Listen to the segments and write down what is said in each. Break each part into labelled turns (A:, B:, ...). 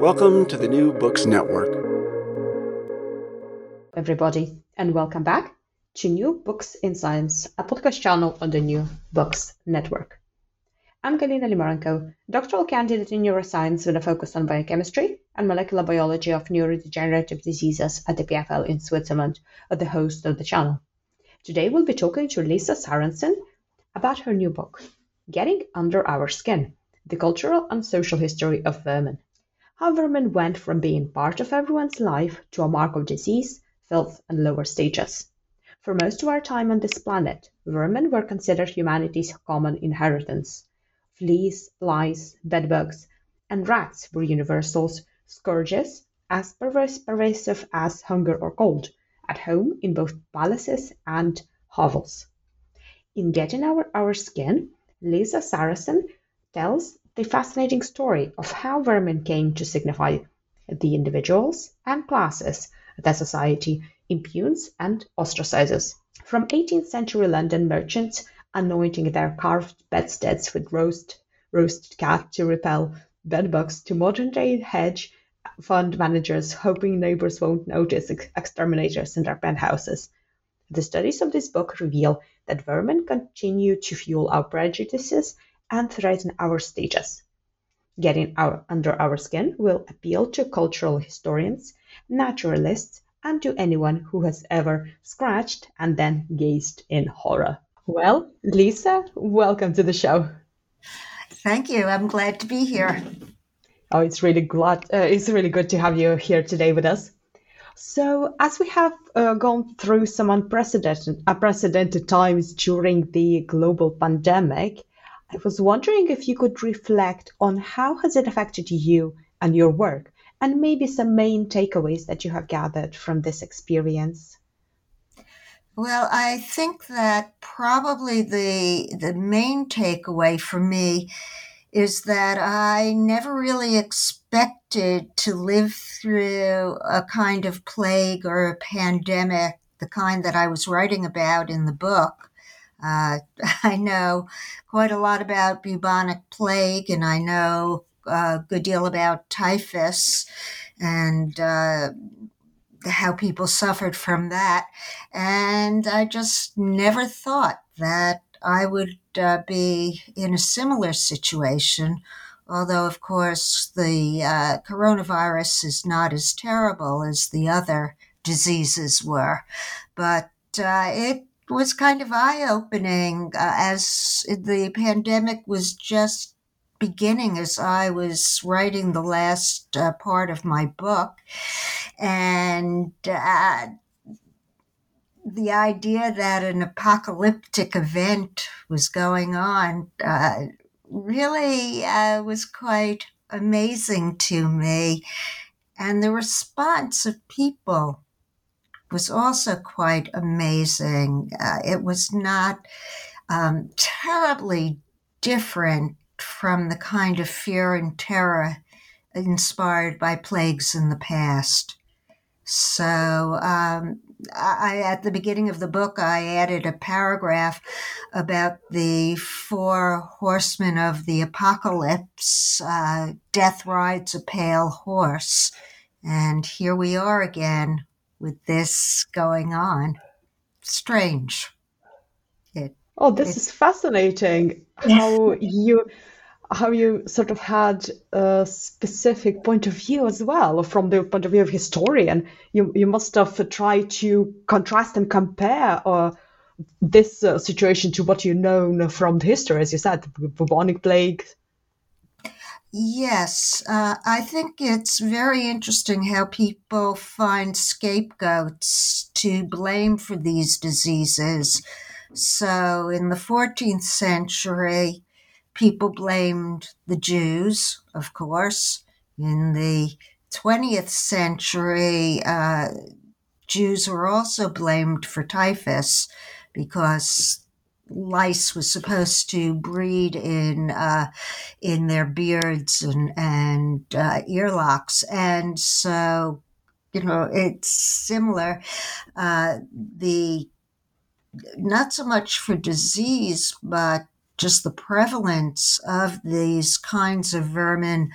A: Welcome to the New Books Network.
B: Everybody, and welcome back to New Books in Science, a podcast channel on the New Books Network. I'm Galina Limarenko, doctoral candidate in neuroscience with a focus on biochemistry and molecular biology of neurodegenerative diseases at the EPFL in Switzerland, the host of the channel. Today we'll be talking to Lisa Sarasohn about her new book, Getting Under Our Skin The Cultural and Social History of Vermin how vermin went from being part of everyone's life to a mark of disease, filth, and lower stages. For most of our time on this planet, vermin were considered humanity's common inheritance. Fleas, lice, bedbugs, and rats were universals, scourges, as pervasive as hunger or cold, at home in both palaces and hovels. In Getting Our, Our Skin, Lisa Sarasohn tells the fascinating story of how vermin came to signify the individuals and classes that society impugns and ostracizes. From 18th century London merchants anointing their carved bedsteads with roast, roasted cat to repel bedbugs to modern day hedge fund managers hoping neighbors won't notice exterminators in their penthouses. The studies of this book reveal that vermin continue to fuel our prejudices and threaten our status. Getting our, under our skin will appeal to cultural historians, naturalists, and to anyone who has ever scratched and then gazed in horror. Well, Lisa, welcome to the show.
C: Thank you. I'm glad to be here.
B: Oh, it's really glad. Uh, it's really good to have you here today with us. So, as we have uh, gone through some unprecedented, unprecedented times during the global pandemic, I was wondering if you could reflect on how has it affected you and your work, and maybe some main takeaways that you have gathered from this experience.
C: Well, I think that probably the the main takeaway for me is that I never really expected to live through a kind of plague or a pandemic, the kind that I was writing about in the book. Uh, I know quite a lot about bubonic plague, and I know a good deal about typhus and uh, how people suffered from that. And I just never thought that I would uh, be in a similar situation. Although, of course, the uh, coronavirus is not as terrible as the other diseases were. But uh, it was kind of eye opening uh, as the pandemic was just beginning as I was writing the last uh, part of my book. And uh, the idea that an apocalyptic event was going on uh, really uh, was quite amazing to me. And the response of people was also quite amazing. Uh, it was not um, terribly different from the kind of fear and terror inspired by plagues in the past. So, um, I, at the beginning of the book, I added a paragraph about the four horsemen of the apocalypse. Uh, Death rides a pale horse. And here we are again with this going on. Strange.
B: It, oh, this it, is fascinating. How you how you sort of had a specific point of view as well from the point of view of historian you you must have tried to contrast and compare uh, this uh, situation to what you know from the history as you said the bubonic plague
C: yes uh, i think it's very interesting how people find scapegoats to blame for these diseases so in the 14th century people blamed the Jews, of course. In the 20th century, uh, Jews were also blamed for typhus because lice was supposed to breed in uh, in their beards and and uh, earlocks, and so you know it's similar. Uh, the not so much for disease, but just the prevalence of these kinds of vermin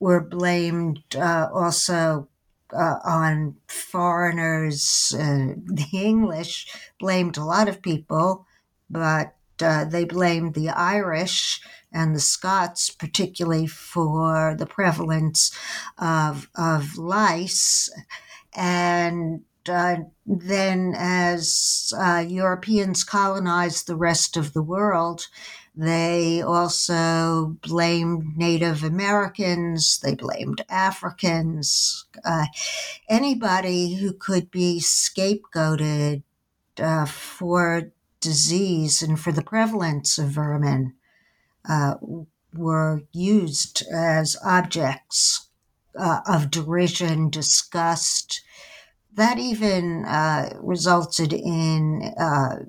C: were blamed uh, also uh, on foreigners. Uh, the English blamed a lot of people, but uh, they blamed the Irish and the Scots, particularly for the prevalence of, of lice. And uh, then, as uh, Europeans colonized the rest of the world, they also blamed Native Americans, they blamed Africans, uh, anybody who could be scapegoated uh, for disease and for the prevalence of vermin uh, were used as objects uh, of derision, disgust. That even uh, resulted in uh,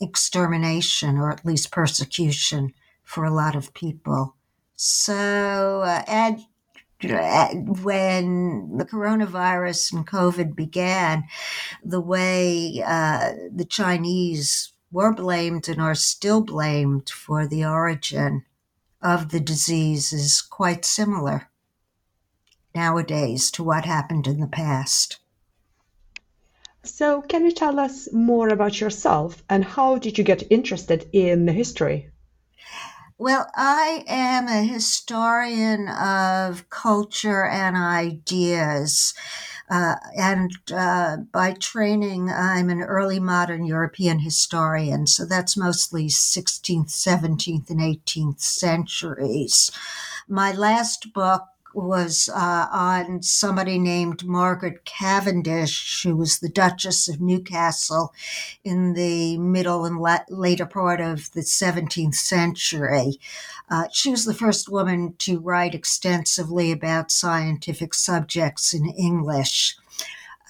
C: extermination or at least persecution for a lot of people. So, uh, and when the coronavirus and COVID began, the way uh, the Chinese were blamed and are still blamed for the origin of the disease is quite similar nowadays to what happened in the past.
B: So, can you tell us more about yourself and how did you get interested in history?
C: Well, I am a historian of culture and ideas. Uh, and uh, by training, I'm an early modern European historian. So that's mostly 16th, 17th, and 18th centuries. My last book was uh, on somebody named Margaret Cavendish, who was the Duchess of Newcastle in the middle and la- later part of the 17th century. Uh, she was the first woman to write extensively about scientific subjects in English.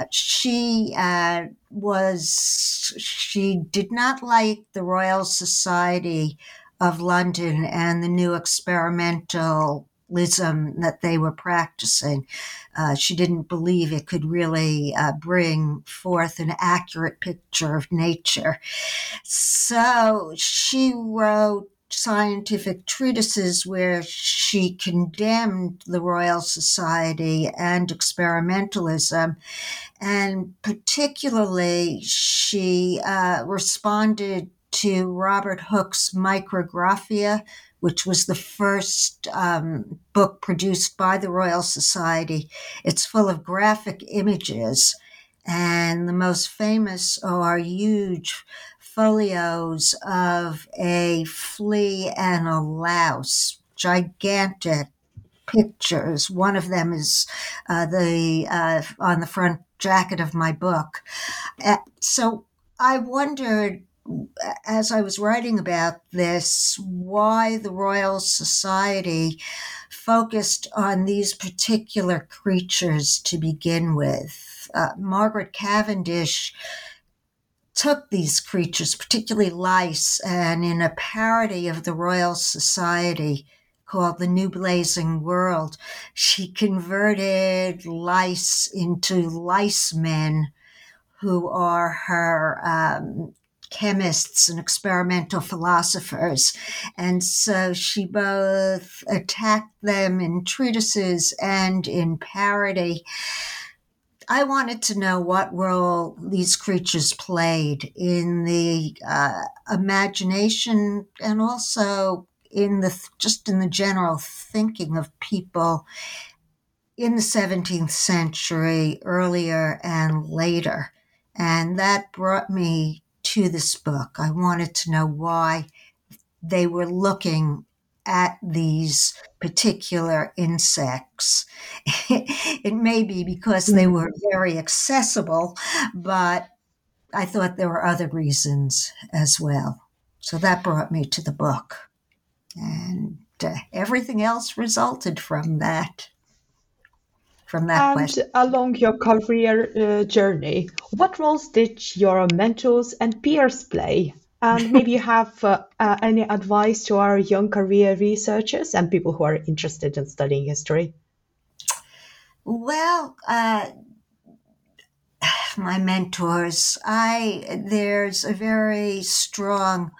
C: Uh, she uh, was, she did not like the Royal Society of London and the new experimentalism that they were practicing. Uh, she didn't believe it could really uh, bring forth an accurate picture of nature. So she wrote scientific treatises where she condemned the Royal Society and experimentalism. And particularly, she uh, responded to Robert Hooke's Micrographia, which was the first um, book produced by the Royal Society. It's full of graphic images, and the most famous are huge folios of a flea and a louse, gigantic pictures. One of them is uh, the uh, on the front jacket of my book. Uh, so I wondered as I was writing about this, why the Royal Society focused on these particular creatures to begin with. Uh, Margaret Cavendish took these creatures, particularly lice, and in a parody of the Royal Society called The New Blazing World, she converted lice into lice men who are her um, chemists and experimental philosophers. And so she both attacked them in treatises and in parody. I wanted to know what role these creatures played in the uh, imagination and also in the just in the general thinking of people in the 17th century, earlier and later. And that brought me to this book. I wanted to know why they were looking at these particular insects. it may be because they were very accessible, but I thought there were other reasons as well. So that brought me to the book. And uh, everything else resulted from that. From that
B: And
C: question.
B: along your career uh, journey, what roles did your mentors and peers play? And maybe you have uh, uh, any advice to our young career researchers and people who are interested in studying history?
C: Well, uh, my mentors, I there's a very strong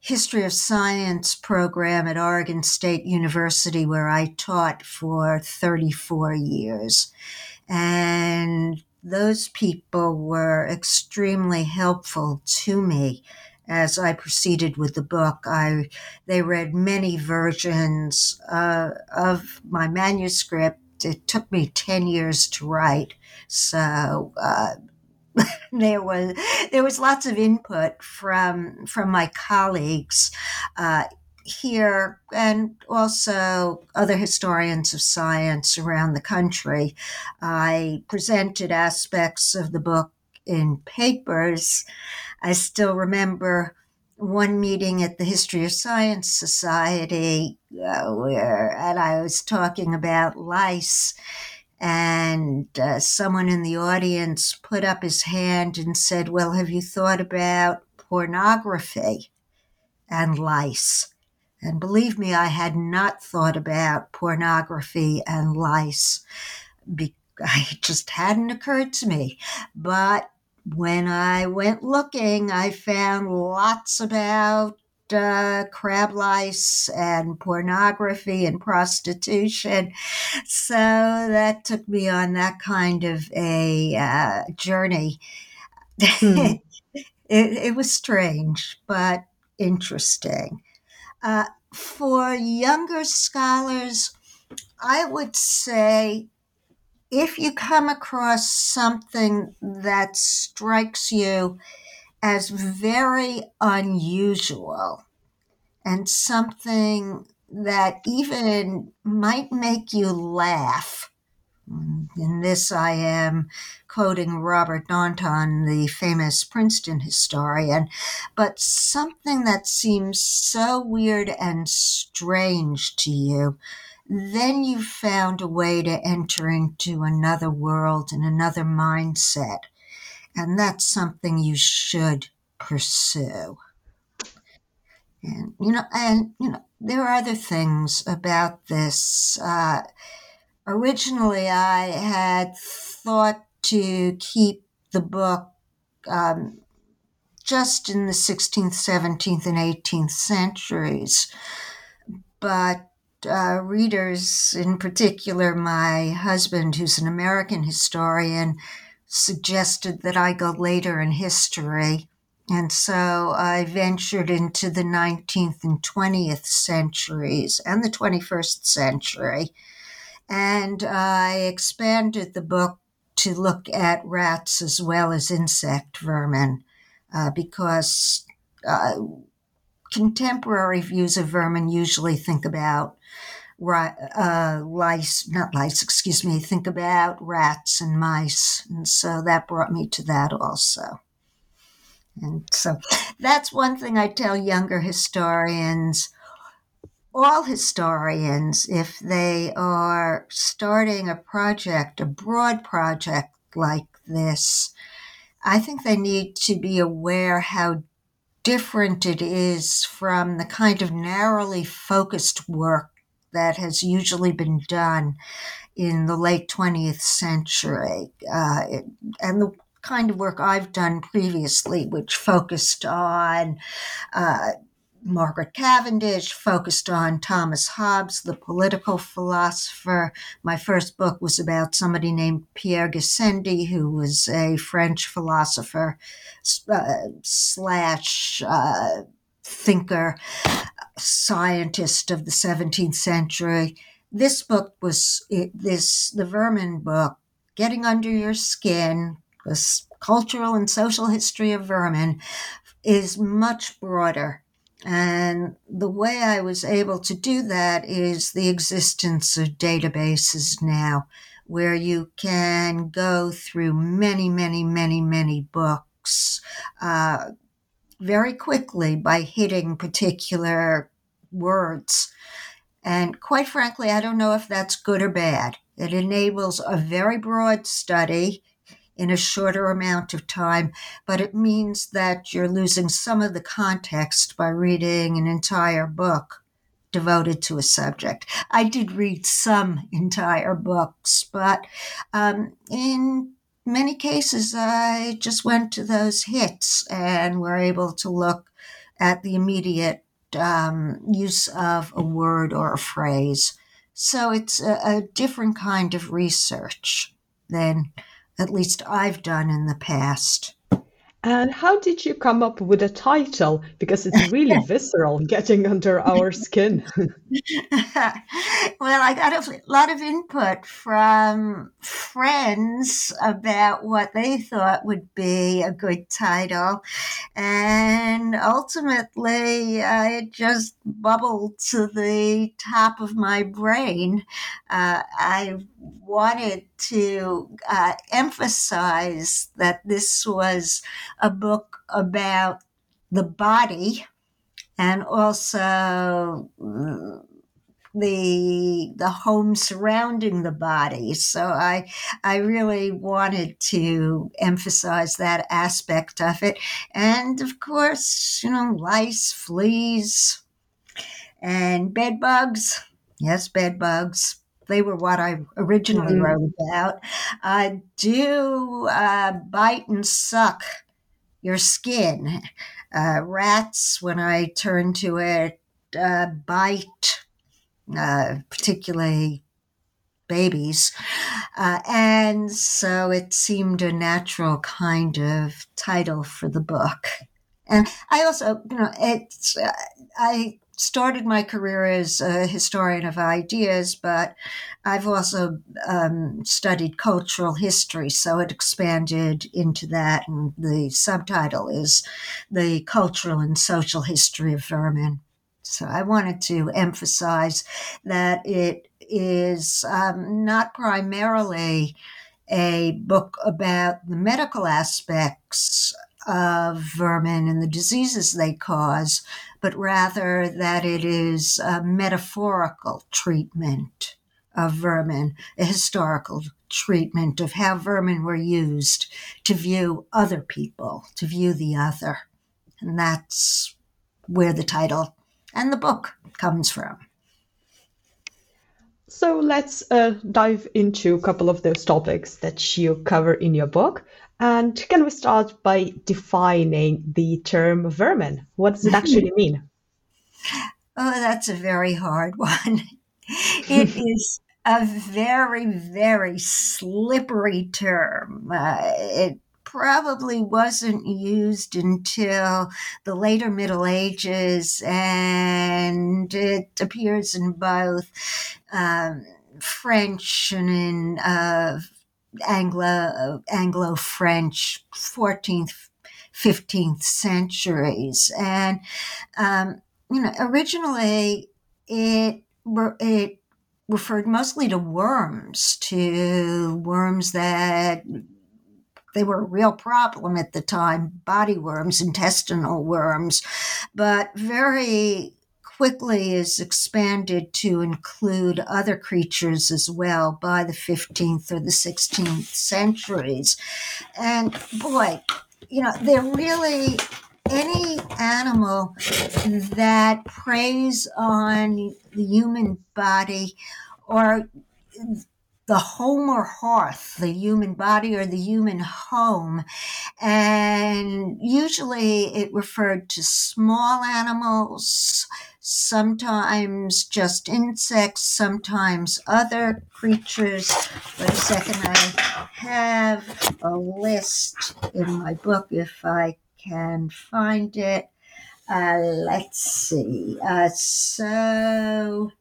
C: history of science program at Oregon State University where I taught for 34 years. And those people were extremely helpful to me as I proceeded with the book. I they read many versions uh, of my manuscript. It took me 10 years to write. So uh, there was there was lots of input from from my colleagues uh, here and also other historians of science around the country. I presented aspects of the book in papers. I still remember one meeting at the History of Science Society uh, where, and I was talking about lice and uh, someone in the audience put up his hand and said, Well, have you thought about pornography and lice? And believe me, I had not thought about pornography and lice. Be- it just hadn't occurred to me. But when I went looking, I found lots about uh, crab lice and pornography and prostitution. So that took me on that kind of a uh, journey.
B: Hmm.
C: it, it, was strange, but interesting. Uh, for younger scholars, I would say if you come across something that strikes you as very unusual and something that even might make you laugh. In this, I am quoting Robert Darnton, the famous Princeton historian, but something that seems so weird and strange to you, then you've found a way to enter into another world and another mindset. And that's something you should pursue. And, you know, and, you know, there are other things about this. Uh, originally, I had thought to keep the book um, just in the 16th, 17th, and 18th centuries. But uh, readers, in particular my husband, who's an American historian, suggested that I go later in history. And so I ventured into the 19th and 20th centuries and the 21st century. And I expanded the book to look at rats as well as insect vermin uh, because uh, contemporary views of vermin usually think about uh, lice, not lice, excuse me, think about rats and mice. And so that brought me to that also. And so that's one thing I tell younger historians, all historians, if they are starting a project, a broad project like this, I think they need to be aware how different it is from the kind of narrowly focused work that has usually been done in the late 20th century. Uh, and the kind of work I've done previously, which focused on uh, Margaret Cavendish, focused on Thomas Hobbes, the political philosopher. My first book was about somebody named Pierre Gassendi, who was a French philosopher uh, slash uh, thinker, scientist of the 17th century. This book was this the Vermin book, Getting Under Your Skin, this cultural and social history of vermin, is much broader and the way I was able to do that is the existence of databases now, where you can go through many, many, many, many books uh, very quickly by hitting particular words. And quite frankly, I don't know if that's good or bad. It enables a very broad study in a shorter amount of time, but it means that you're losing some of the context by reading an entire book devoted to a subject. I did read some entire books, but um, in many cases, I just went to those hits and were able to look at the immediate um, use of a word or a phrase. So it's a, a different kind of research than at least I've done in the past.
B: And how did you come up with a title? Because it's really visceral, getting under our skin.
C: well, I got a lot of input from friends about what they thought would be a good title. And ultimately, uh, it just bubbled to the top of my brain. Uh, I wanted to uh, emphasize that this was a book about the body and also the the home surrounding the body. So i i really wanted to emphasize that aspect of it. And of course you know lice fleas and bed bugs. Yes bed bugs they were what I originally mm-hmm. wrote about, uh, do uh, bite and suck your skin. Uh, rats, when I turn to it, uh, bite, uh, particularly babies. Uh, and so it seemed a natural kind of title for the book. And I also, you know, it's, I started my career as a historian of ideas, but I've also um, studied cultural history, so it expanded into that. And the subtitle is The Cultural and Social History of Vermin. So I wanted to emphasize that it is um, not primarily a book about the medical aspects of vermin and the diseases they cause, but rather that it is a metaphorical treatment of vermin, a historical treatment of how vermin were used to view other people, to view the other. And that's where the title and the book comes from.
B: So let's uh, dive into a couple of those topics that you cover in your book. And can we start by defining the term vermin? What does it actually mean?
C: Oh, that's a very hard one. It is a very, very slippery term. Uh, it probably wasn't used until the later Middle Ages, and it appears in both um, French and in uh, Anglo Anglo French 14th 15th centuries. And um, you know originally it it referred mostly to worms to worms that they were a real problem at the time body worms intestinal worms but very quickly is expanded to include other creatures as well by the 15th or the 16th centuries. And boy, you know, they're really any animal that preys on the human body or the home or hearth, the human body or the human home. And usually it referred to small animals, sometimes just insects, sometimes other creatures. Wait a second, I have a list in my book if I can find it. Uh, let's see. Uh, so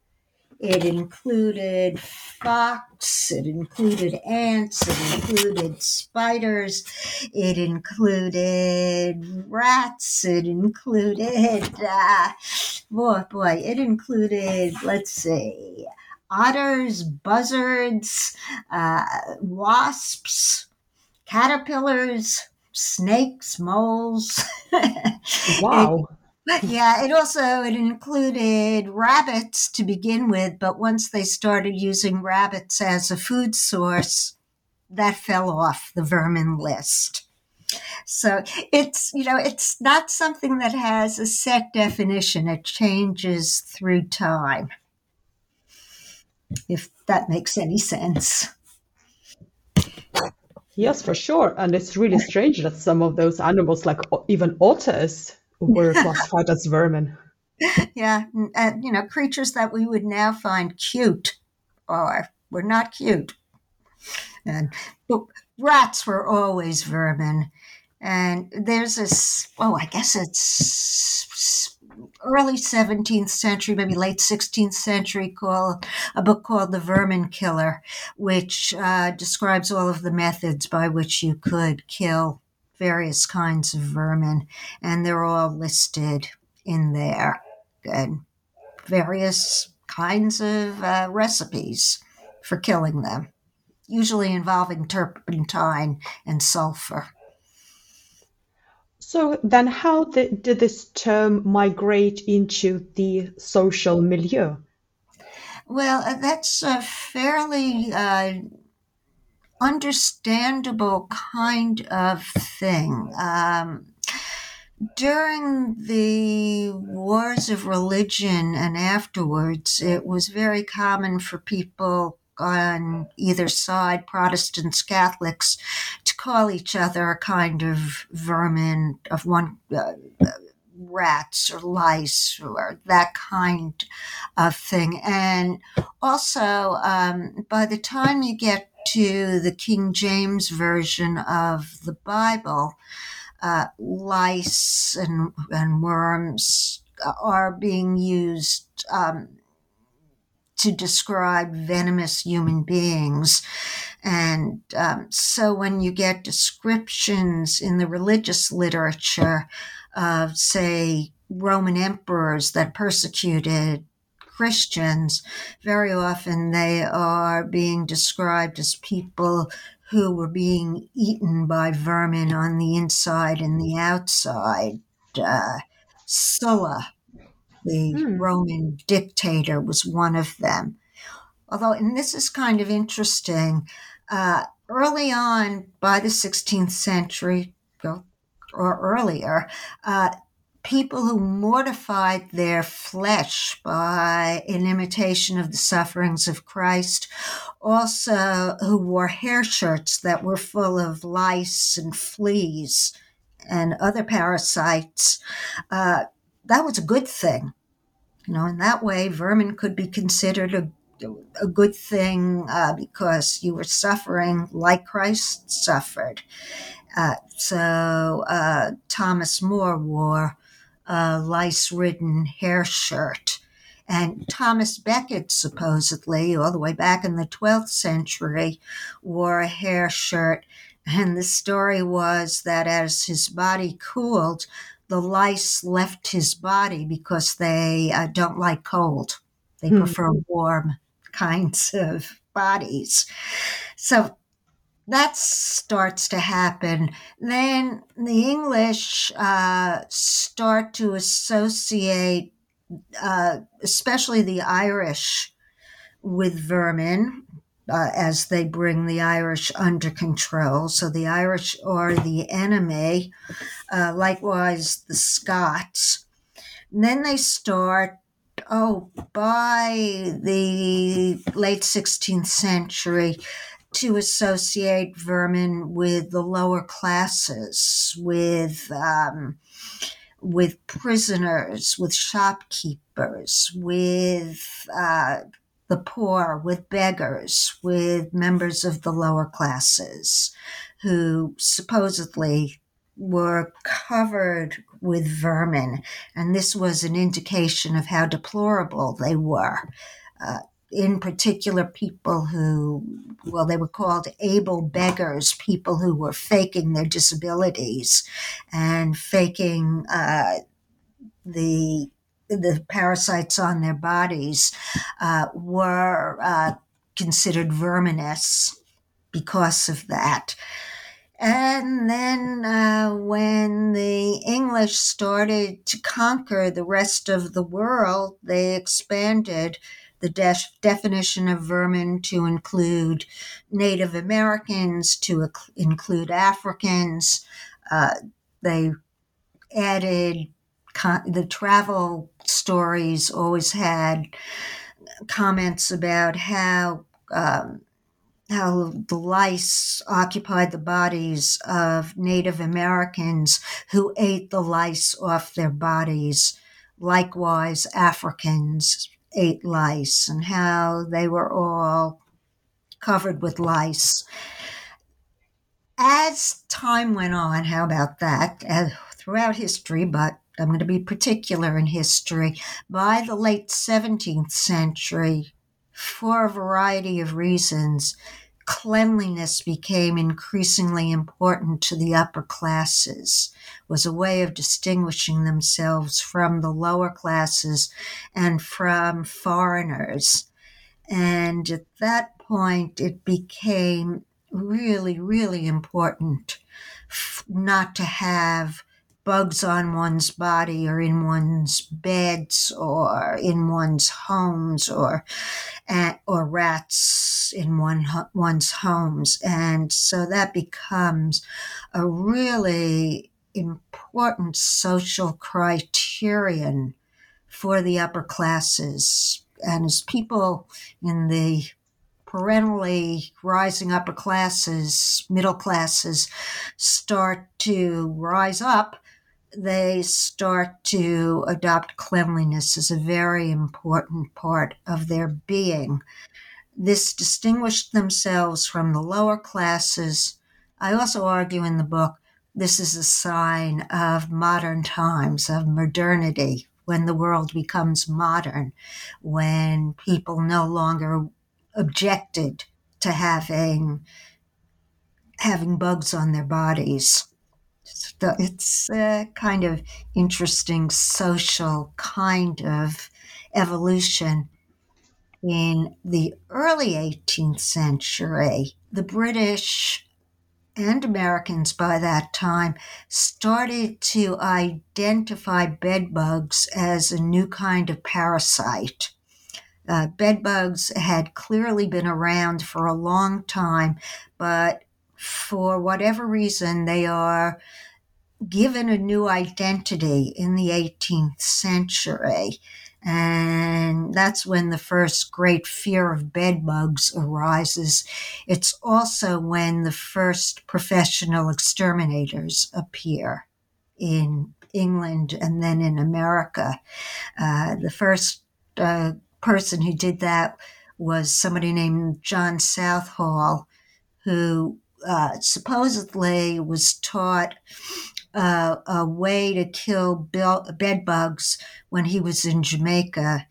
C: it included fox, it included ants, it included spiders, it included rats, it included, uh, boy, boy, it included, let's see, otters, buzzards, uh, wasps, caterpillars, snakes, moles.
B: Wow.
C: But yeah, it also it included rabbits to begin with, but once they started using rabbits as a food source, that fell off the vermin list. So it's you know it's not something that has a set definition. It changes through time. If that makes any sense.
B: Yes, for sure. And it's really strange that some of those animals, like even otters, were classified as vermin.
C: Yeah, and you know, creatures that we would now find cute are were not cute. And but rats were always vermin. And there's this, oh, I guess it's early 17th century, maybe late 16th century, called a book called The Vermin Killer, which uh, describes all of the methods by which you could kill various kinds of vermin, and they're all listed in there. And various kinds of uh, recipes for killing them, usually involving turpentine and sulfur.
B: So then, how did, did this term migrate into the social milieu?
C: Well, uh, that's a fairly uh, understandable kind of thing. Um, during the wars of religion and afterwards, it was very common for people on either side, Protestants, Catholics, to call each other a kind of vermin of one. Uh, rats or lice or that kind of thing. And also, um, by the time you get to the King James Version of the Bible, uh, lice and, and worms are being used um, to describe venomous human beings. And um, so when you get descriptions in the religious literature of, say, Roman emperors that persecuted Christians, very often they are being described as people who were being eaten by vermin on the inside and the outside. Uh, Sulla, the mm. Roman dictator, was one of them. Although, and this is kind of interesting, uh, early on by the 16th century or earlier, uh, people who mortified their flesh by an imitation of the sufferings of Christ, also who wore hair shirts that were full of lice and fleas and other parasites. Uh, that was a good thing. You know, in that way, vermin could be considered a a good thing uh, because you were suffering like Christ suffered. Uh, so uh, Thomas More wore uh, lice ridden hair shirt. And Thomas Becket, supposedly, all the way back in the 12th century, wore a hair shirt. And the story was that as his body cooled, the lice left his body because they uh, don't like cold. They hmm. prefer warm kinds of bodies. So that starts to happen. Then the English uh, start to associate uh, especially the Irish, with vermin. Uh, as they bring the Irish under control. So the Irish are the enemy, uh, likewise the Scots. And then they start oh, by the late 16th century, to associate vermin with the lower classes, with um, with prisoners, with shopkeepers, with uh, the poor, with beggars, with members of the lower classes, who supposedly were covered with vermin, and this was an indication of how deplorable they were. Uh, in particular, people who, well, they were called able beggars, people who were faking their disabilities and faking uh, the the parasites on their bodies uh, were uh, considered verminous because of that. And then uh, when the English started to conquer the rest of the world, they expanded the de- definition of vermin to include Native Americans, to include Africans. Uh, they added con- the travel stories, always had comments about how. Um, how the lice occupied the bodies of Native Americans who ate the lice off their bodies. Likewise, Africans ate lice and how they were all covered with lice. As time went on, how about that? Uh, throughout history, but I'm going to be particular in history. By the late 17th century, for a variety of reasons, cleanliness became increasingly important to the upper classes was a way of distinguishing themselves from the lower classes and from foreigners. And at that point it became really really important not to have bugs on one's body or in one's beds or in one's homes or or rats in one one's homes. And so that becomes a really important social criterion for the upper classes. And as people in the perennially rising upper classes middle classes start to rise up they start to adopt cleanliness as a very important part of their being. This distinguished themselves from the lower classes. I also argue in the book this is a sign of modern times, of modernity, when the world becomes modern, when people no longer objected to having having bugs on their bodies it's a kind of interesting social kind of evolution. In the early 18th century, the British and Americans by that time started to identify bedbugs as a new kind of parasite. Uh, bedbugs had clearly been around for a long time, but for whatever reason, they are given a new identity in the 18th century. And that's when the first great fear of bedbugs arises. It's also when the first professional exterminators appear in England and then in America. Uh, the first uh, person who did that was somebody named John Southall, who uh, supposedly was taught uh, a way to kill bed bugs when he was in Jamaica,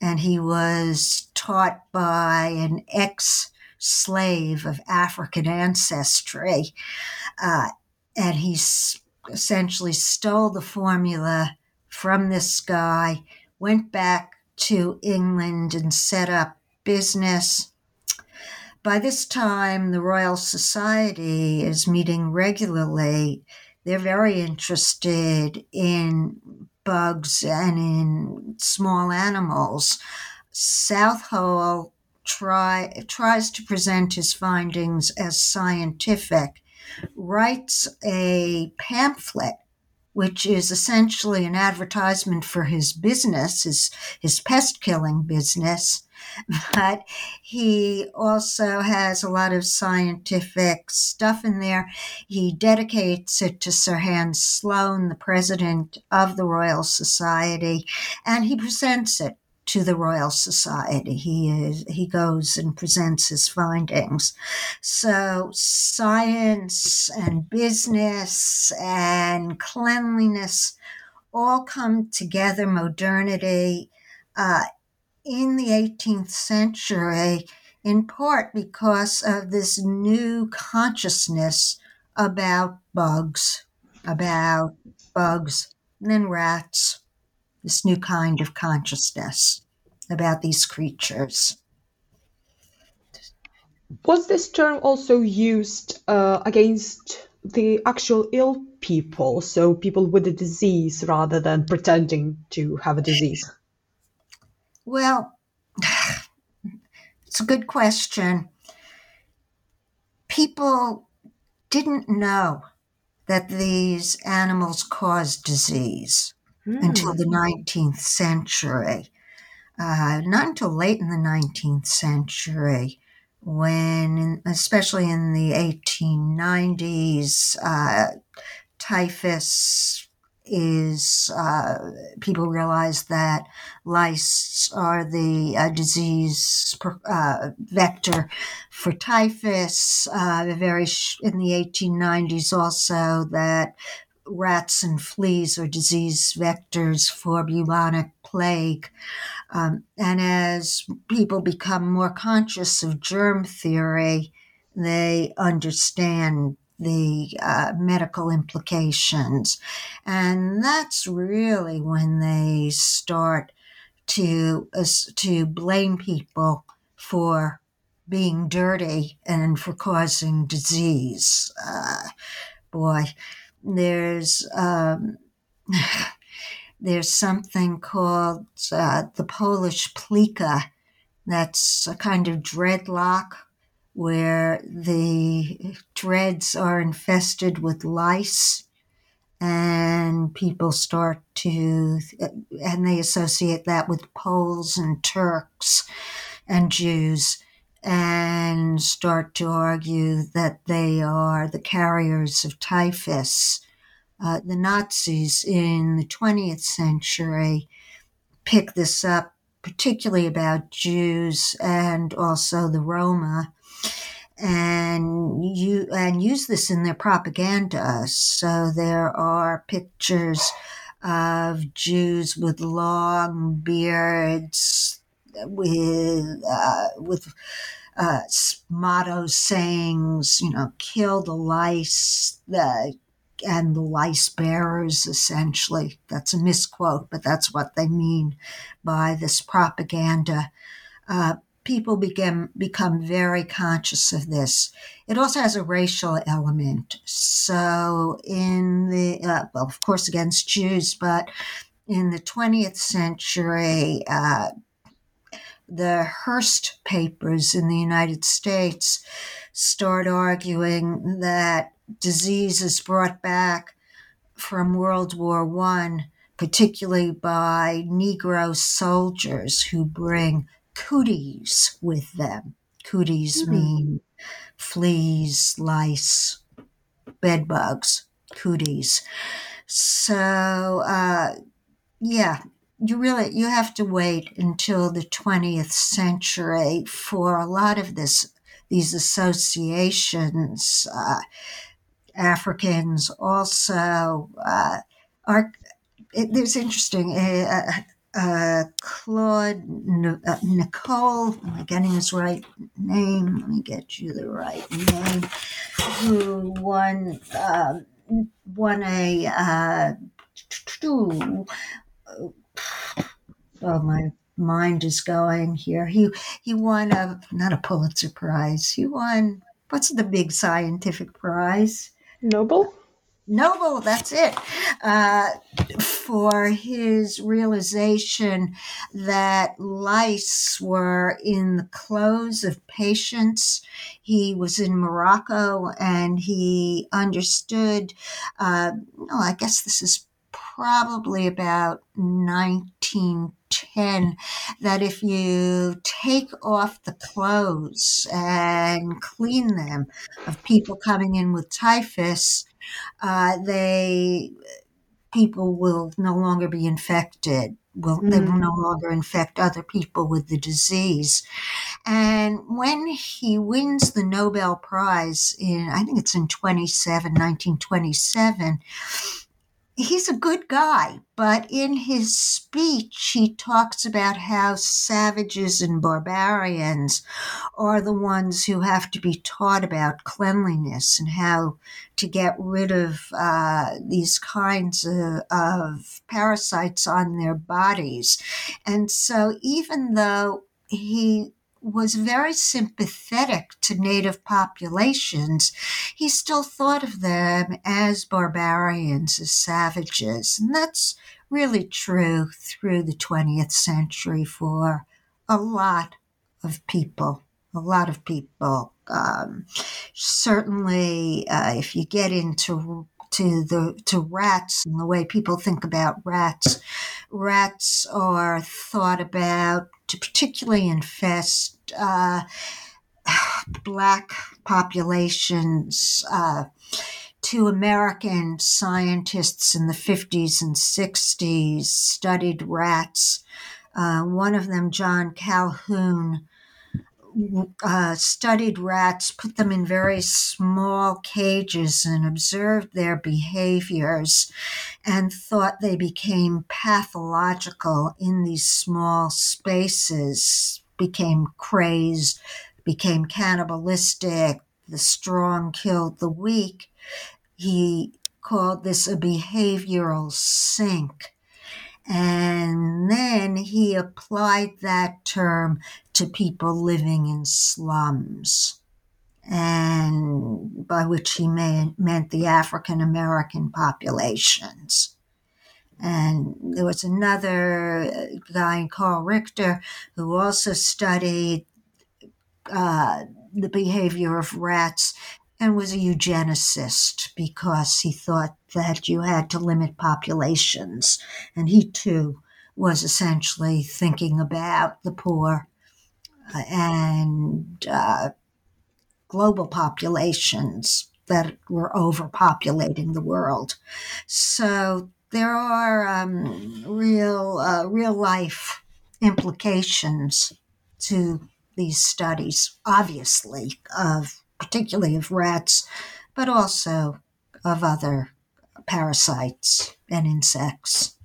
C: and he was taught by an ex slave of African ancestry. Uh, and he essentially stole the formula from this guy, went back to England and set up business by this time, the Royal Society is meeting regularly. They're very interested in bugs and in small animals, Southall try, tries to present his findings as scientific, writes a pamphlet which is essentially an advertisement for his business, his, his pest killing business. But he also has a lot of scientific stuff in there. He dedicates it to Sir Hans Sloane, the president of the Royal Society, and he presents it to the Royal Society. He is he goes and presents his findings. So science and business and cleanliness all come together. Modernity uh, in the 18th century, in part because of this new consciousness about bugs, about bugs, and then rats this new kind of consciousness about these creatures.
B: Was this term also used uh, against the actual ill people, so people with a disease rather than pretending to have a disease?
C: Well, it's a good question. People didn't know that these animals caused disease mm. until the 19th century. Uh, not until late in the 19th century, when, especially in the 1890s, uh, typhus is uh, people realize that lice are the uh, disease uh, vector for typhus. Uh, very sh- in the 1890s, also that rats and fleas are disease vectors for bubonic plague. Um, and as people become more conscious of germ theory, they understand the uh, medical implications. And that's really when they start to, uh, to blame people for being dirty and for causing disease. Uh, boy, there's um, there's something called uh, the Polish plica. That's a kind of dreadlock where the dreads are infested with lice and people start to and they associate that with Poles and Turks and Jews and start to argue that they are the carriers of typhus. Uh, the Nazis in the 20th century picked this up, particularly about Jews and also the Roma, and you and use this in their propaganda. So there are pictures of Jews with long beards, with uh, with uh, sayings, you know, kill the lice, the and the lice bearers, essentially. That's a misquote, but that's what they mean by this propaganda. Uh, people become become very conscious of this. It also has a racial element. So, in the uh, well, of course, against Jews, but in the 20th century, uh, the Hearst papers in the United States start arguing that disease is brought back from World War One, particularly by Negro soldiers who bring cooties with them. Cooties mm-hmm. mean fleas, lice, bed bugs, cooties. So, uh, yeah, you really you have to wait until the 20th century for a lot of this these associations uh, africans also uh, are it, there's interesting uh, uh claude uh, Nicolle am i getting his right name let me get you the right name who won um, won a uh, oh my mind is going here. He he won a not a Pulitzer Prize. He won what's the big scientific prize?
B: Nobel.
C: Nobel, that's it. Uh, for his realization that lice were in the clothes of patients. He was in Morocco and he understood, uh, oh, I guess this is probably about 1910 that if you take off the clothes and clean them of people coming in with typhus, uh, they people will no longer be infected. Will mm. they will no longer infect other people with the disease. And when he wins the Nobel Prize in, I think it's in 27, 1927, he's a good guy, but in his speech, he talks about how savages and barbarians are the ones who have to be taught about cleanliness and how to get rid of uh, these kinds of, of parasites on their bodies. And so, even though he was very sympathetic to native populations, he still thought of them as barbarians, as savages. And that's really true through the 20th century for a lot of people. A lot of people. Um, certainly, uh, if you get into to the to rats and the way people think about rats, rats are thought about to particularly infest uh, black populations. Uh, two American scientists in the 50s and 60s studied rats. Uh, one of them, John Calhoun, uh, studied rats, put them in very small cages, and observed their behaviors, and thought they became pathological in these small spaces, became crazed, became cannibalistic. The strong killed the weak. He called this a behavioral sink. And then he applied that term to people living in slums, and by which he may, meant the African American populations. And there was another guy, Carl Richter, who also studied uh, the behavior of rats and was a eugenicist because he thought that you had to limit populations. And he too was essentially thinking about the poor uh, and uh, global populations that were overpopulating the world. So there are um, real, uh, real life implications to these studies, obviously, of particularly of rats, but also of other parasites and insects.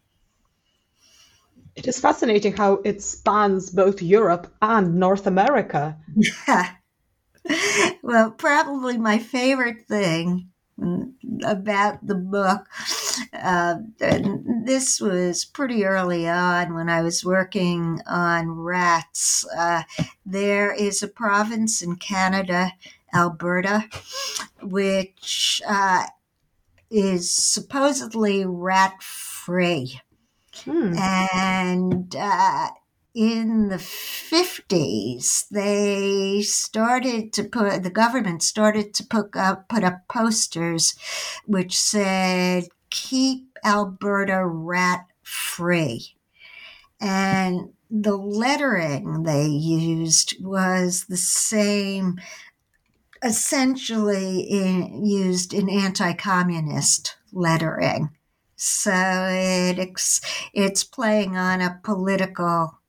B: It is fascinating how it spans both Europe and North America.
C: Yeah. Well, probably my favorite thing about the book. Uh, this was pretty early on when I was working on rats. Uh, there is a province in Canada Alberta, which uh, is supposedly rat free. Hmm. And uh, in the 50s, they started to put, the government started to put up, put up posters which said, keep Alberta rat free. And the lettering they used was the same essentially in, used in anti-communist lettering. So it it's playing on a political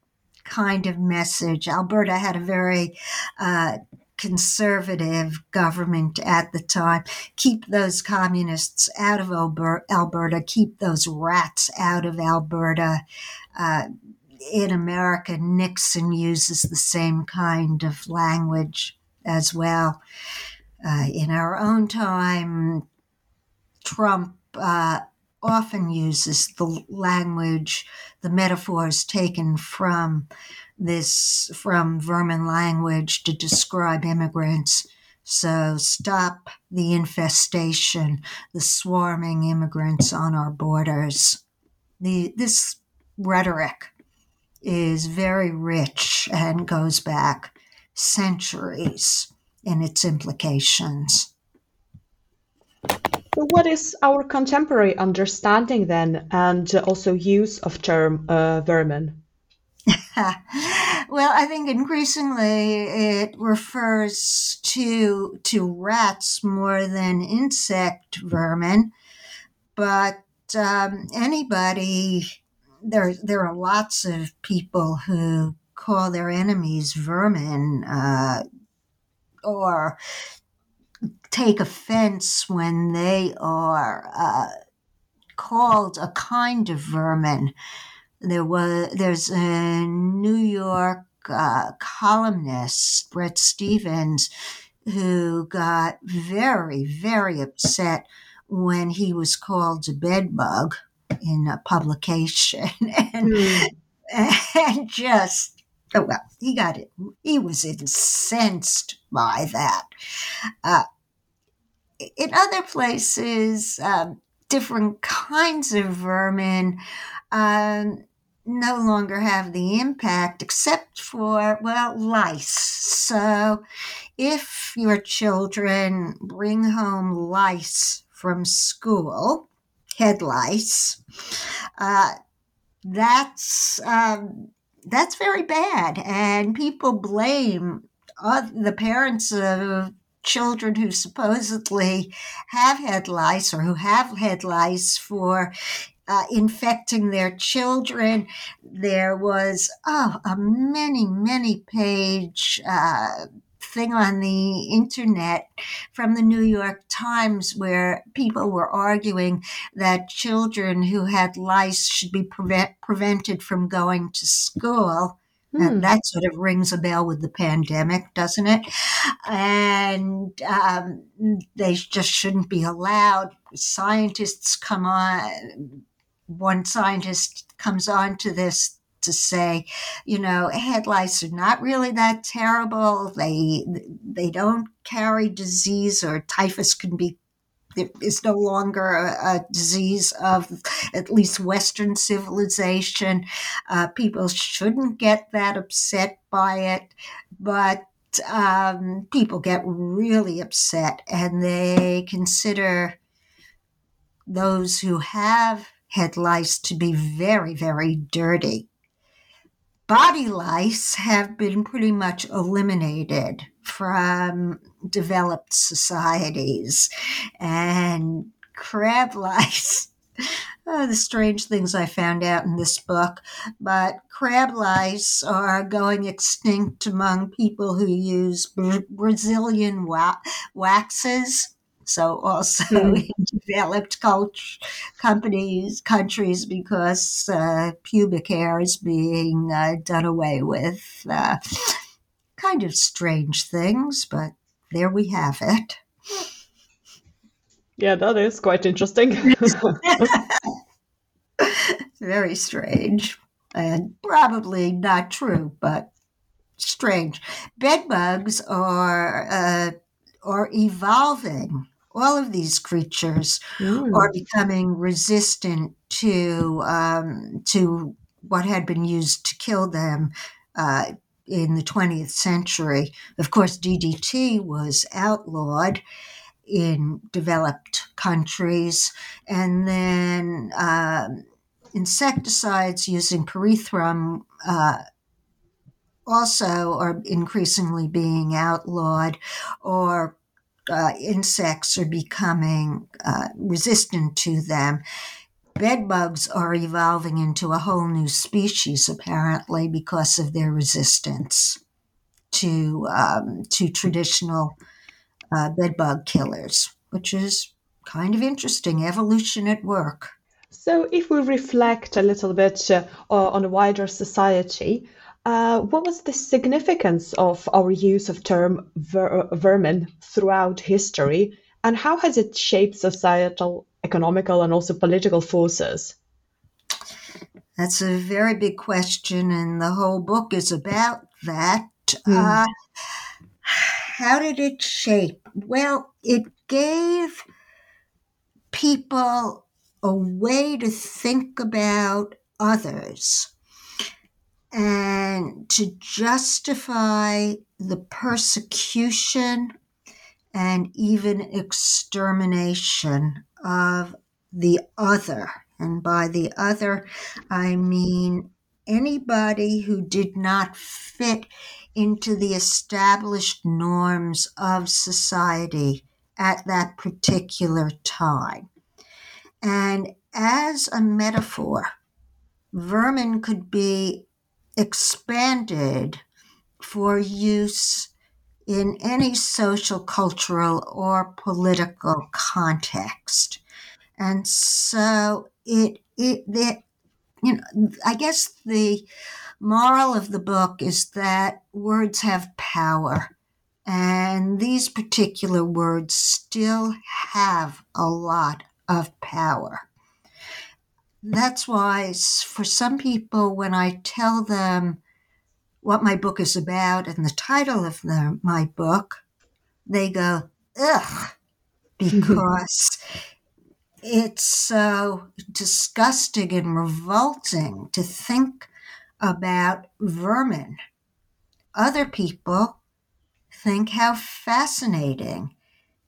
C: kind of message. Alberta had a very uh, conservative government at the time. Keep those communists out of Alberta. Keep those rats out of Alberta. Uh, in America, Nixon uses the same kind of language as well. Uh, in our own time, Trump uh, often uses the language, the metaphors taken from this, from vermin language to describe immigrants. So stop the infestation, the swarming immigrants on our borders. The, this rhetoric is very rich and goes back centuries in its implications.
B: So what is our contemporary understanding then, and also use of term uh, vermin?
C: well, I think increasingly it refers to to rats more than insect vermin, but um, anybody there there are lots of people who call their enemies vermin uh, or take offense when they are uh, called a kind of vermin. There was there's a New York uh, columnist, Bret Stephens who got very very upset when he was called a bedbug in a publication and mm. and just oh well he got it he was incensed by that uh, in other places um, different kinds of vermin um, no longer have the impact except for, well, lice. So if your children bring home lice from school, head lice, uh, that's um, that's very bad, and people blame the parents of children who supposedly have head lice or who have head lice for uh, infecting their children. There was oh, a many, many page uh, thing on the internet from the New York Times where people were arguing that children who had lice should be prevent, prevented from going to school. Hmm. that sort of rings a bell with the pandemic, doesn't it? And um, they just shouldn't be allowed. Scientists come on one scientist comes on to this to say, you know, head lice are not really that terrible. They they don't carry disease, or typhus can be is no longer a, a, disease of at least Western civilization. Uh, people shouldn't get that upset by it, but um, people get really upset and they consider those who have head lice to be very, very dirty. Body lice have been pretty much eliminated from developed societies. And crab lice, oh, the strange things I found out in this book, but crab lice are going extinct among people who use Brazilian wa- waxes so also mm. in developed culture, companies, countries, because uh, pubic hair is being uh, done away with. Uh, kind of strange things, but there we have it.
B: Yeah, that is quite interesting.
C: Very strange and probably not true, but strange. Bed bugs are uh, are evolving all of these creatures mm. are becoming resistant to um, to what had been used to kill them uh, in the 20th century. Of course, DDT was outlawed in developed countries, and then um, insecticides using pyrethrum. Uh, also are increasingly being outlawed or uh, insects are becoming uh, resistant to them. Bed bugs are evolving into a whole new species, apparently, because of their resistance to um, to traditional uh, bed bug killers, which is kind of interesting. Evolution at work.
B: So, if we reflect a little bit uh, on a wider society, uh, what was the significance of our use of term ver- vermin throughout history, and how has it shaped societal, economical, and also political forces?
C: That's a very big question, and the whole book is about that. Mm. Uh, how did it shape? Well, it gave people a way to think about others and to justify the persecution and even extermination of the other. And by the other, I mean anybody who did not fit into the established norms of society at that particular time. And as a metaphor, vermin could be expanded for use in any social, cultural, or political context. And so it, it, it you know, I guess the moral of the book is that words have power. And these particular words still have a lot of power. That's why, for some people, when I tell them what my book is about and the title of the, my book, they go, ugh, because it's so disgusting and revolting to think about vermin. Other people think how fascinating,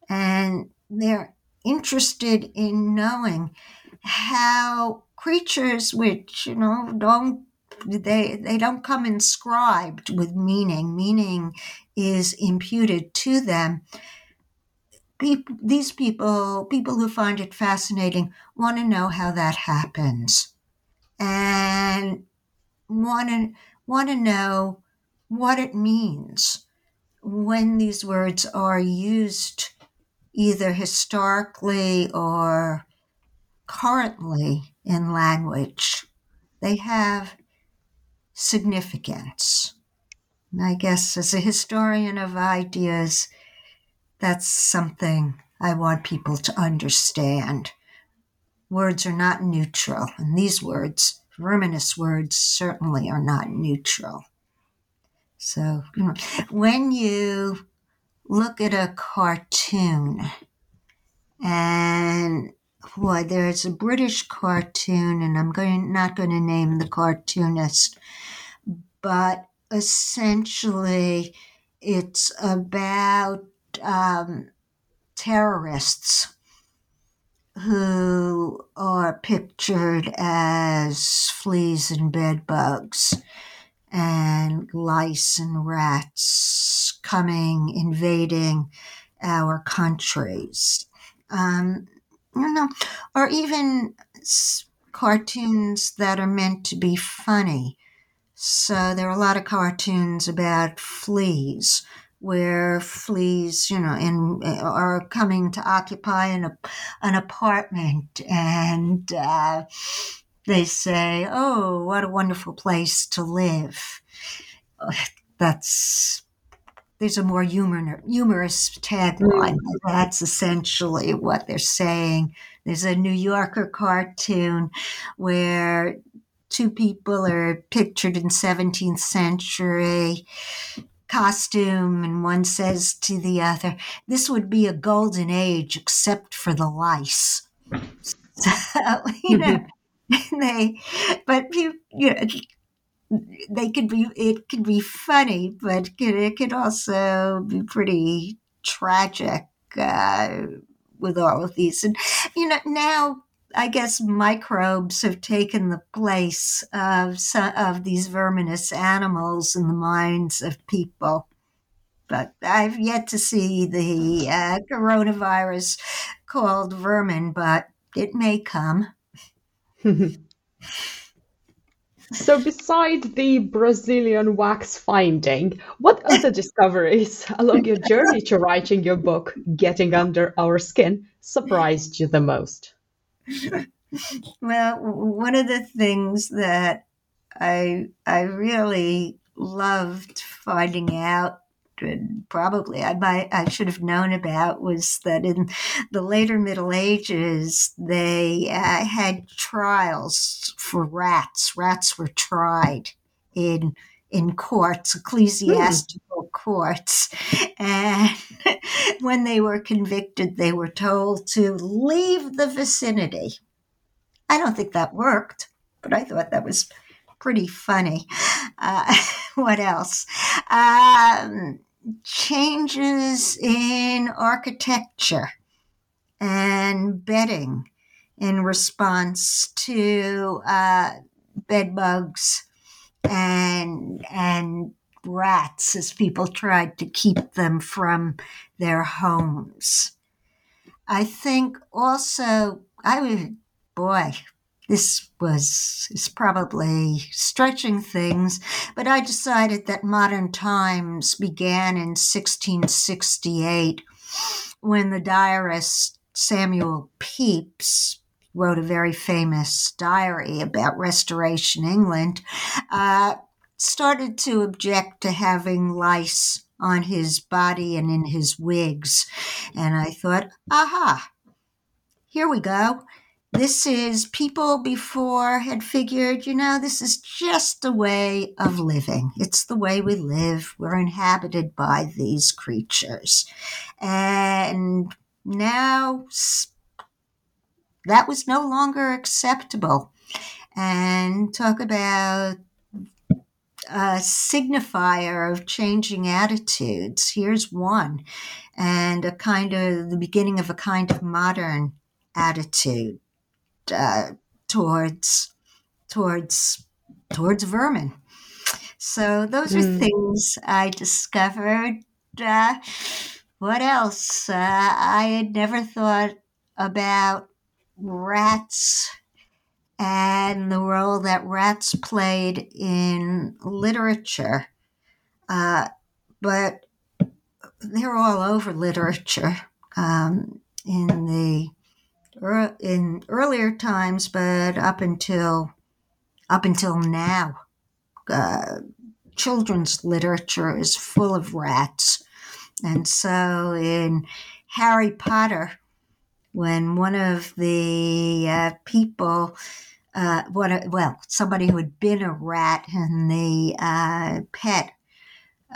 C: and they're interested in knowing how creatures which you know don't they they don't come inscribed with meaning. Meaning is imputed to them. People, these people, people who find it fascinating, want to know how that happens, and want to want to know what it means when these words are used, either historically or currently in language. They have significance. And I guess as a historian of ideas, that's something I want people to understand. Words are not neutral, and these words, verminous words, certainly are not neutral. So, when you look at a cartoon, and boy, there's a British cartoon, and I'm going not going to name the cartoonist, but essentially, it's about um, terrorists who are pictured as fleas and bedbugs and lice and rats coming, invading our countries. Um, you know, or even cartoons that are meant to be funny. So there are a lot of cartoons about fleas where fleas, you know, in, are coming to occupy an, an apartment and uh, they say, oh, what a wonderful place to live. That's there's a more humor, humorous tagline. Mm. That's essentially what they're saying. There's a New Yorker cartoon where two people are pictured in 17th century costume, and one says to the other, This would be a golden age except for the lice. So, you know, they, but you, you know, they could be, it could be funny, but it could also be pretty tragic uh, with all of these. And, you know, now I guess microbes have taken the place of some, of these verminous animals in the minds of people. But I've yet to see the uh, coronavirus called vermin, but it may come.
B: so, besides the Brazilian wax finding, what other discoveries along your journey to writing your book, Getting Under Our Skin, surprised you the most?
C: well, one of the things that I I really loved finding out and probably I might I should have known about was that in the later Middle Ages they uh, had trials for rats. Rats were tried in in courts, ecclesiastical hmm. courts. And when they were convicted, they were told to leave the vicinity. I don't think that worked, but I thought that was pretty funny. Uh, what else? Um, changes in architecture and bedding in response to uh, bed bugs and and rats as people tried to keep them from their homes. I think also I would boy this was is probably stretching things, but I decided that modern times began in 1668 when the diarist Samuel Pepys wrote a very famous diary about Restoration England, uh, started to object to having lice on his body and in his wigs. And I thought, aha, here we go. This is people before had figured, you know, this is just a way of living. It's the way we live. We're inhabited by these creatures. And now that was no longer acceptable. And talk about a signifier of changing attitudes. Here's one, and a kind of the beginning of a kind of modern attitude uh, towards towards towards vermin. So those are mm. things I discovered. Uh, what else? Uh, I had never thought about rats and the role that rats played in literature. Uh, but they're all over literature um, in the in earlier times, but up until up until now, uh, children's literature is full of rats, and so in Harry Potter, when one of the uh, people, uh, what a, well, somebody who had been a rat and the uh, pet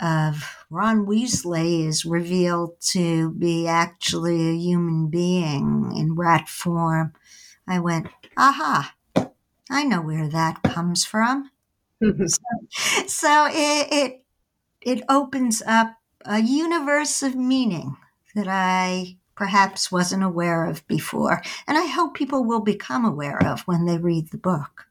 C: of Ron Weasley is revealed to be actually a human being in rat form, I went, aha, I know where that comes from. so, so it, it it opens up a universe of meaning that I perhaps wasn't aware of before, and I hope people will become aware of when they read the book.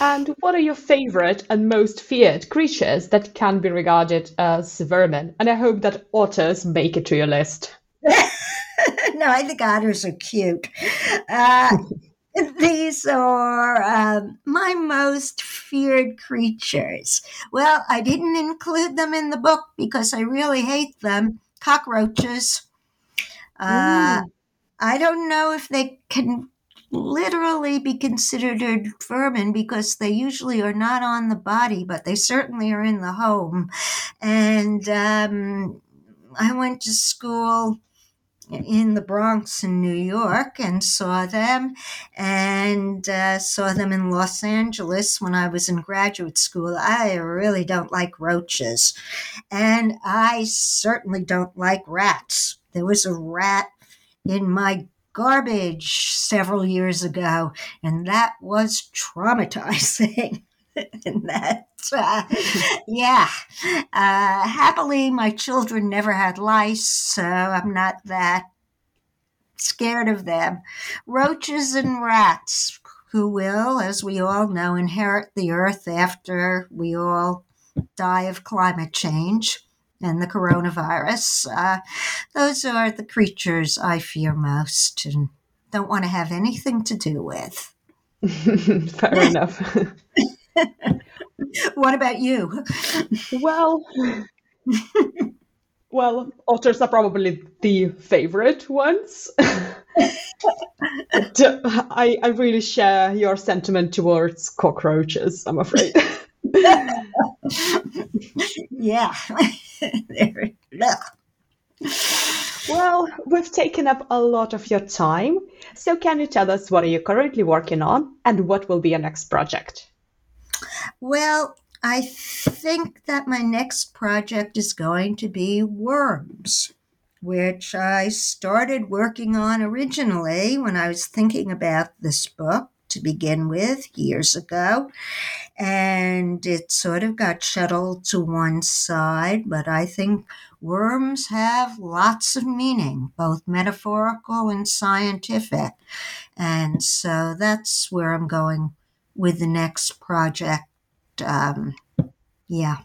B: And what are your favorite and most feared creatures that can be regarded as vermin? And I hope that otters make it to your list.
C: no, I think otters are cute. Uh, these are um, my most feared creatures. Well, I didn't include them in the book because I really hate them. Cockroaches. Uh, mm. I don't know if they can literally be considered vermin because they usually are not on the body, but they certainly are in the home. And um, I went to school in the Bronx in New York and saw them, and uh, saw them in Los Angeles when I was in graduate school. I really don't like roaches, and I certainly don't like rats. There was a rat in my garbage several years ago, and that was traumatizing. and that, uh, yeah. Uh, happily, my children never had lice, so I'm not that scared of them. Roaches and rats, who will, as we all know, inherit the earth after we all die of climate change and the coronavirus. Uh, those are the creatures I fear most and don't want to have anything to do with.
B: Fair enough.
C: what about you?
B: Well, well, otters are probably the favorite ones. I, I really share your sentiment towards cockroaches, I'm afraid.
C: yeah.
B: well, we've taken up a lot of your time. So, can you tell us what are you currently working on and what will be your next project?
C: Well, I think that my next project is going to be worms. which I started working on originally when I was thinking about this book to begin with years ago. And it sort of got shuttled to one side, but I think worms have lots of meaning, both metaphorical and scientific. And so that's where I'm going with the next project. Um, yeah,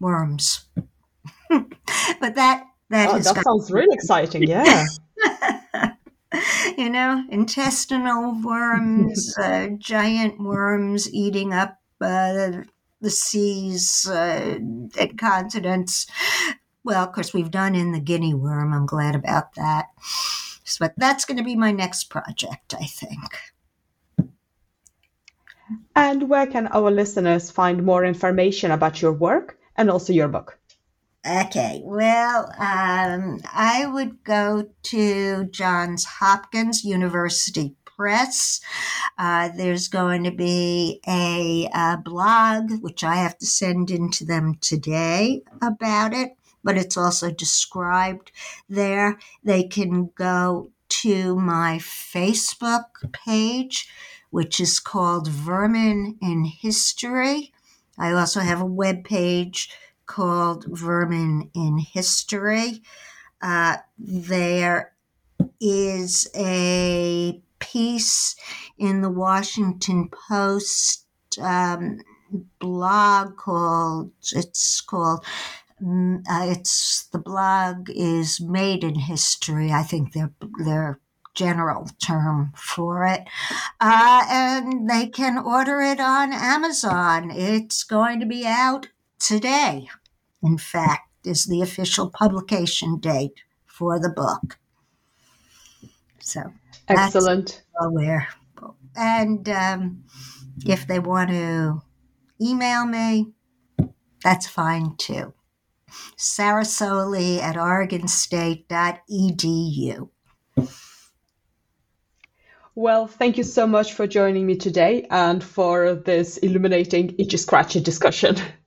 C: worms. but that that
B: oh, that sounds really exciting. Yeah.
C: you know, intestinal worms, uh, giant worms eating up uh, the seas uh, and continents. Well, of course, we've done in the guinea worm. I'm glad about that. So, but that's going to be my next project, I think.
B: And where can our listeners find more information about your work and also your book?
C: Okay, well, um, I would go to Johns Hopkins University Press. Uh, there's going to be a, a, blog, which I have to send in to them today about it, but it's also described there. They can go to my Facebook page, which is called Vermin in History. I also have a web page called Vermin in History. Uh, there is a piece in the Washington Post um, blog called, it's called, mm, uh, it's the blog is made in history. I think their their general term for it, uh, and they can order it on Amazon. It's going to be out today, in fact, is the official publication date for the book. So
B: excellent.
C: Where and um, if they want to email me, that's fine too. Sarah Soli at OregonState.edu.
B: Well, thank you so much for joining me today and for this illuminating, itchy scratchy discussion.